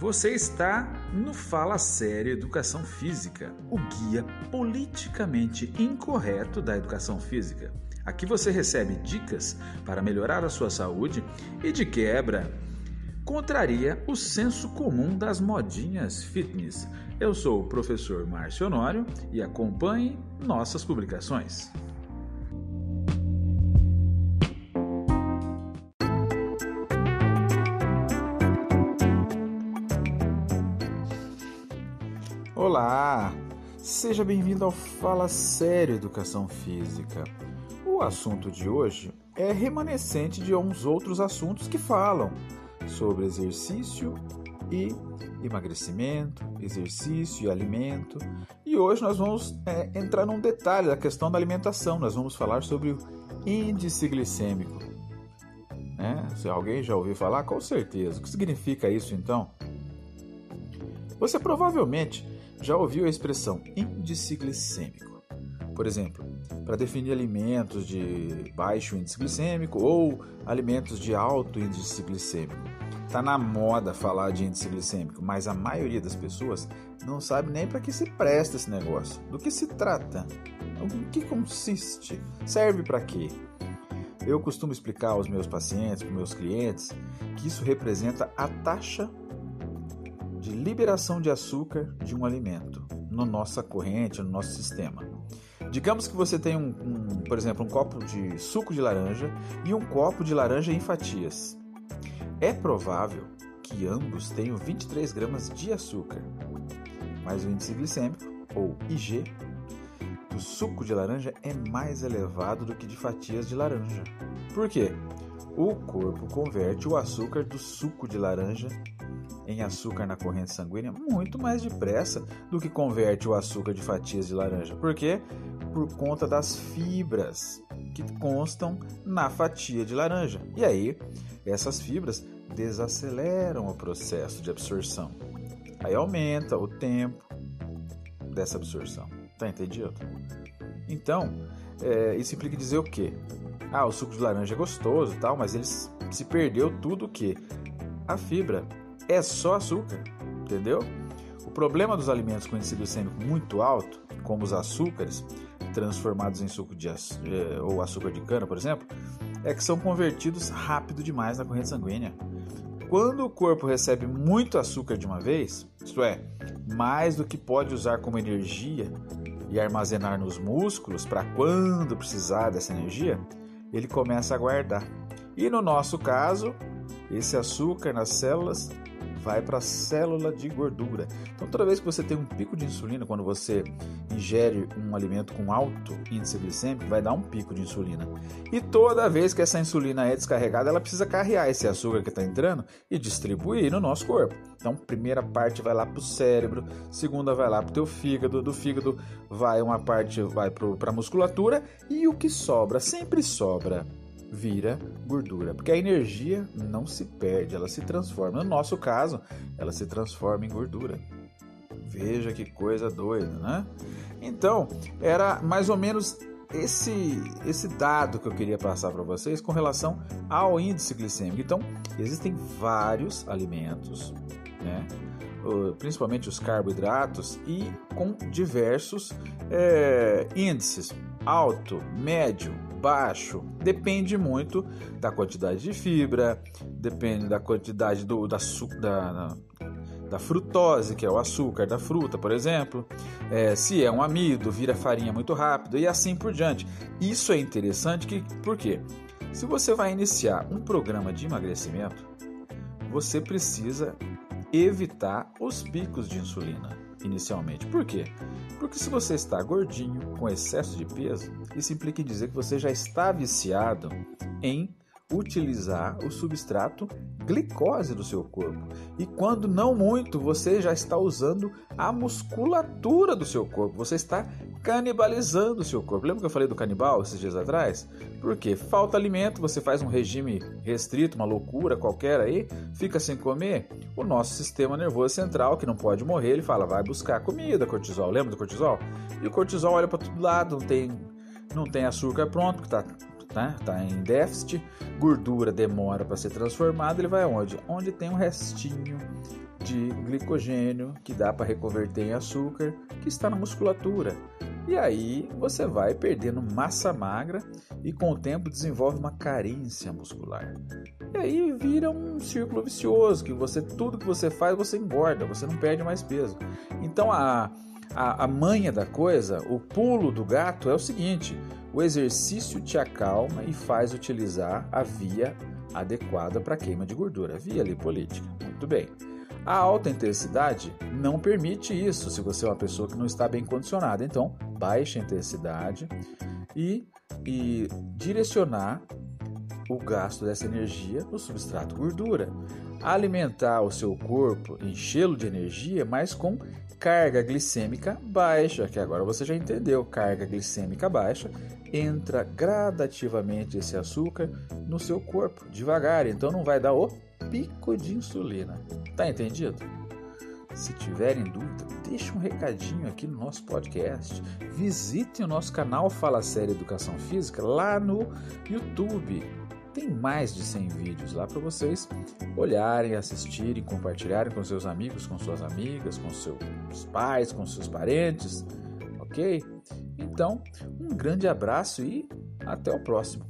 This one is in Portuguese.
Você está no Fala Sério Educação Física, o guia politicamente incorreto da educação física. Aqui você recebe dicas para melhorar a sua saúde e, de quebra, contraria o senso comum das modinhas fitness. Eu sou o professor Márcio Honório e acompanhe nossas publicações. Olá! Seja bem-vindo ao Fala Sério Educação Física. O assunto de hoje é remanescente de uns outros assuntos que falam sobre exercício e emagrecimento, exercício e alimento. E hoje nós vamos é, entrar num detalhe da questão da alimentação. Nós vamos falar sobre o índice glicêmico. Né? Se alguém já ouviu falar, com certeza. O que significa isso então? Você provavelmente já ouviu a expressão índice glicêmico? Por exemplo, para definir alimentos de baixo índice glicêmico ou alimentos de alto índice glicêmico. Está na moda falar de índice glicêmico, mas a maioria das pessoas não sabe nem para que se presta esse negócio. Do que se trata? O que consiste? Serve para quê? Eu costumo explicar aos meus pacientes, para meus clientes, que isso representa a taxa liberação de açúcar de um alimento no nossa corrente, no nosso sistema. Digamos que você tem, um, um, por exemplo, um copo de suco de laranja e um copo de laranja em fatias. É provável que ambos tenham 23 gramas de açúcar, mas o índice glicêmico, ou IG, do suco de laranja é mais elevado do que de fatias de laranja. Por quê? O corpo converte o açúcar do suco de laranja em açúcar na corrente sanguínea muito mais depressa do que converte o açúcar de fatias de laranja. Por quê? Por conta das fibras que constam na fatia de laranja. E aí, essas fibras desaceleram o processo de absorção. Aí aumenta o tempo dessa absorção. Tá entendido? Então, é, isso implica dizer o quê? Ah, o suco de laranja é gostoso tal, mas ele se perdeu tudo o que? A fibra é só açúcar, entendeu? O problema dos alimentos com índice glicêmico muito alto, como os açúcares transformados em suco de eh, ou açúcar de cana, por exemplo, é que são convertidos rápido demais na corrente sanguínea. Quando o corpo recebe muito açúcar de uma vez, isto é, mais do que pode usar como energia e armazenar nos músculos para quando precisar dessa energia, ele começa a guardar. E no nosso caso, esse açúcar nas células vai para a célula de gordura. Então, toda vez que você tem um pico de insulina, quando você ingere um alimento com alto índice glicêmico, vai dar um pico de insulina. E toda vez que essa insulina é descarregada, ela precisa carregar esse açúcar que está entrando e distribuir no nosso corpo. Então, primeira parte vai lá para o cérebro, segunda vai lá para o teu fígado, do fígado vai uma parte vai para a musculatura e o que sobra sempre sobra vira gordura, porque a energia não se perde, ela se transforma. No nosso caso, ela se transforma em gordura. Veja que coisa doida, né? Então, era mais ou menos esse esse dado que eu queria passar para vocês com relação ao índice glicêmico. Então, existem vários alimentos, né? principalmente os carboidratos e com diversos é, índices alto, médio, baixo. Depende muito da quantidade de fibra, depende da quantidade do, da, da, da frutose, que é o açúcar da fruta, por exemplo. É, se é um amido, vira farinha muito rápido e assim por diante. Isso é interessante que? Se você vai iniciar um programa de emagrecimento, você precisa evitar os picos de insulina inicialmente. Por quê? Porque se você está gordinho, com excesso de peso, isso implica em dizer que você já está viciado em utilizar o substrato glicose do seu corpo. E quando não muito, você já está usando a musculatura do seu corpo. Você está canibalizando o seu corpo. Lembra que eu falei do canibal esses dias atrás? Porque falta alimento, você faz um regime restrito, uma loucura qualquer aí, fica sem comer. O nosso sistema nervoso central, que não pode morrer, ele fala: vai buscar comida, cortisol. Lembra do cortisol? E o cortisol olha para todo lado, não tem, não tem açúcar pronto, porque está tá, tá em déficit, gordura demora para ser transformada, ele vai onde? Onde tem um restinho de glicogênio que dá para reconverter em açúcar que está na musculatura. E aí você vai perdendo massa magra e com o tempo desenvolve uma carência muscular. E aí vira um círculo vicioso que você tudo que você faz você engorda, você não perde mais peso. Então a a, a manha da coisa, o pulo do gato é o seguinte: o exercício te acalma e faz utilizar a via adequada para queima de gordura, via lipolítica. Muito bem. A alta intensidade não permite isso se você é uma pessoa que não está bem condicionada. Então, baixa intensidade e, e direcionar o gasto dessa energia no substrato gordura. Alimentar o seu corpo, enchê-lo de energia, mas com carga glicêmica baixa, que agora você já entendeu, carga glicêmica baixa, entra gradativamente esse açúcar no seu corpo, devagar, então não vai dar o pico de insulina. Tá entendido? Se tiverem dúvida, deixe um recadinho aqui no nosso podcast. Visitem o nosso canal Fala Série Educação Física lá no YouTube tem mais de 100 vídeos lá para vocês olharem, assistirem, compartilharem com seus amigos, com suas amigas, com seus pais, com seus parentes, ok? Então, um grande abraço e até o próximo.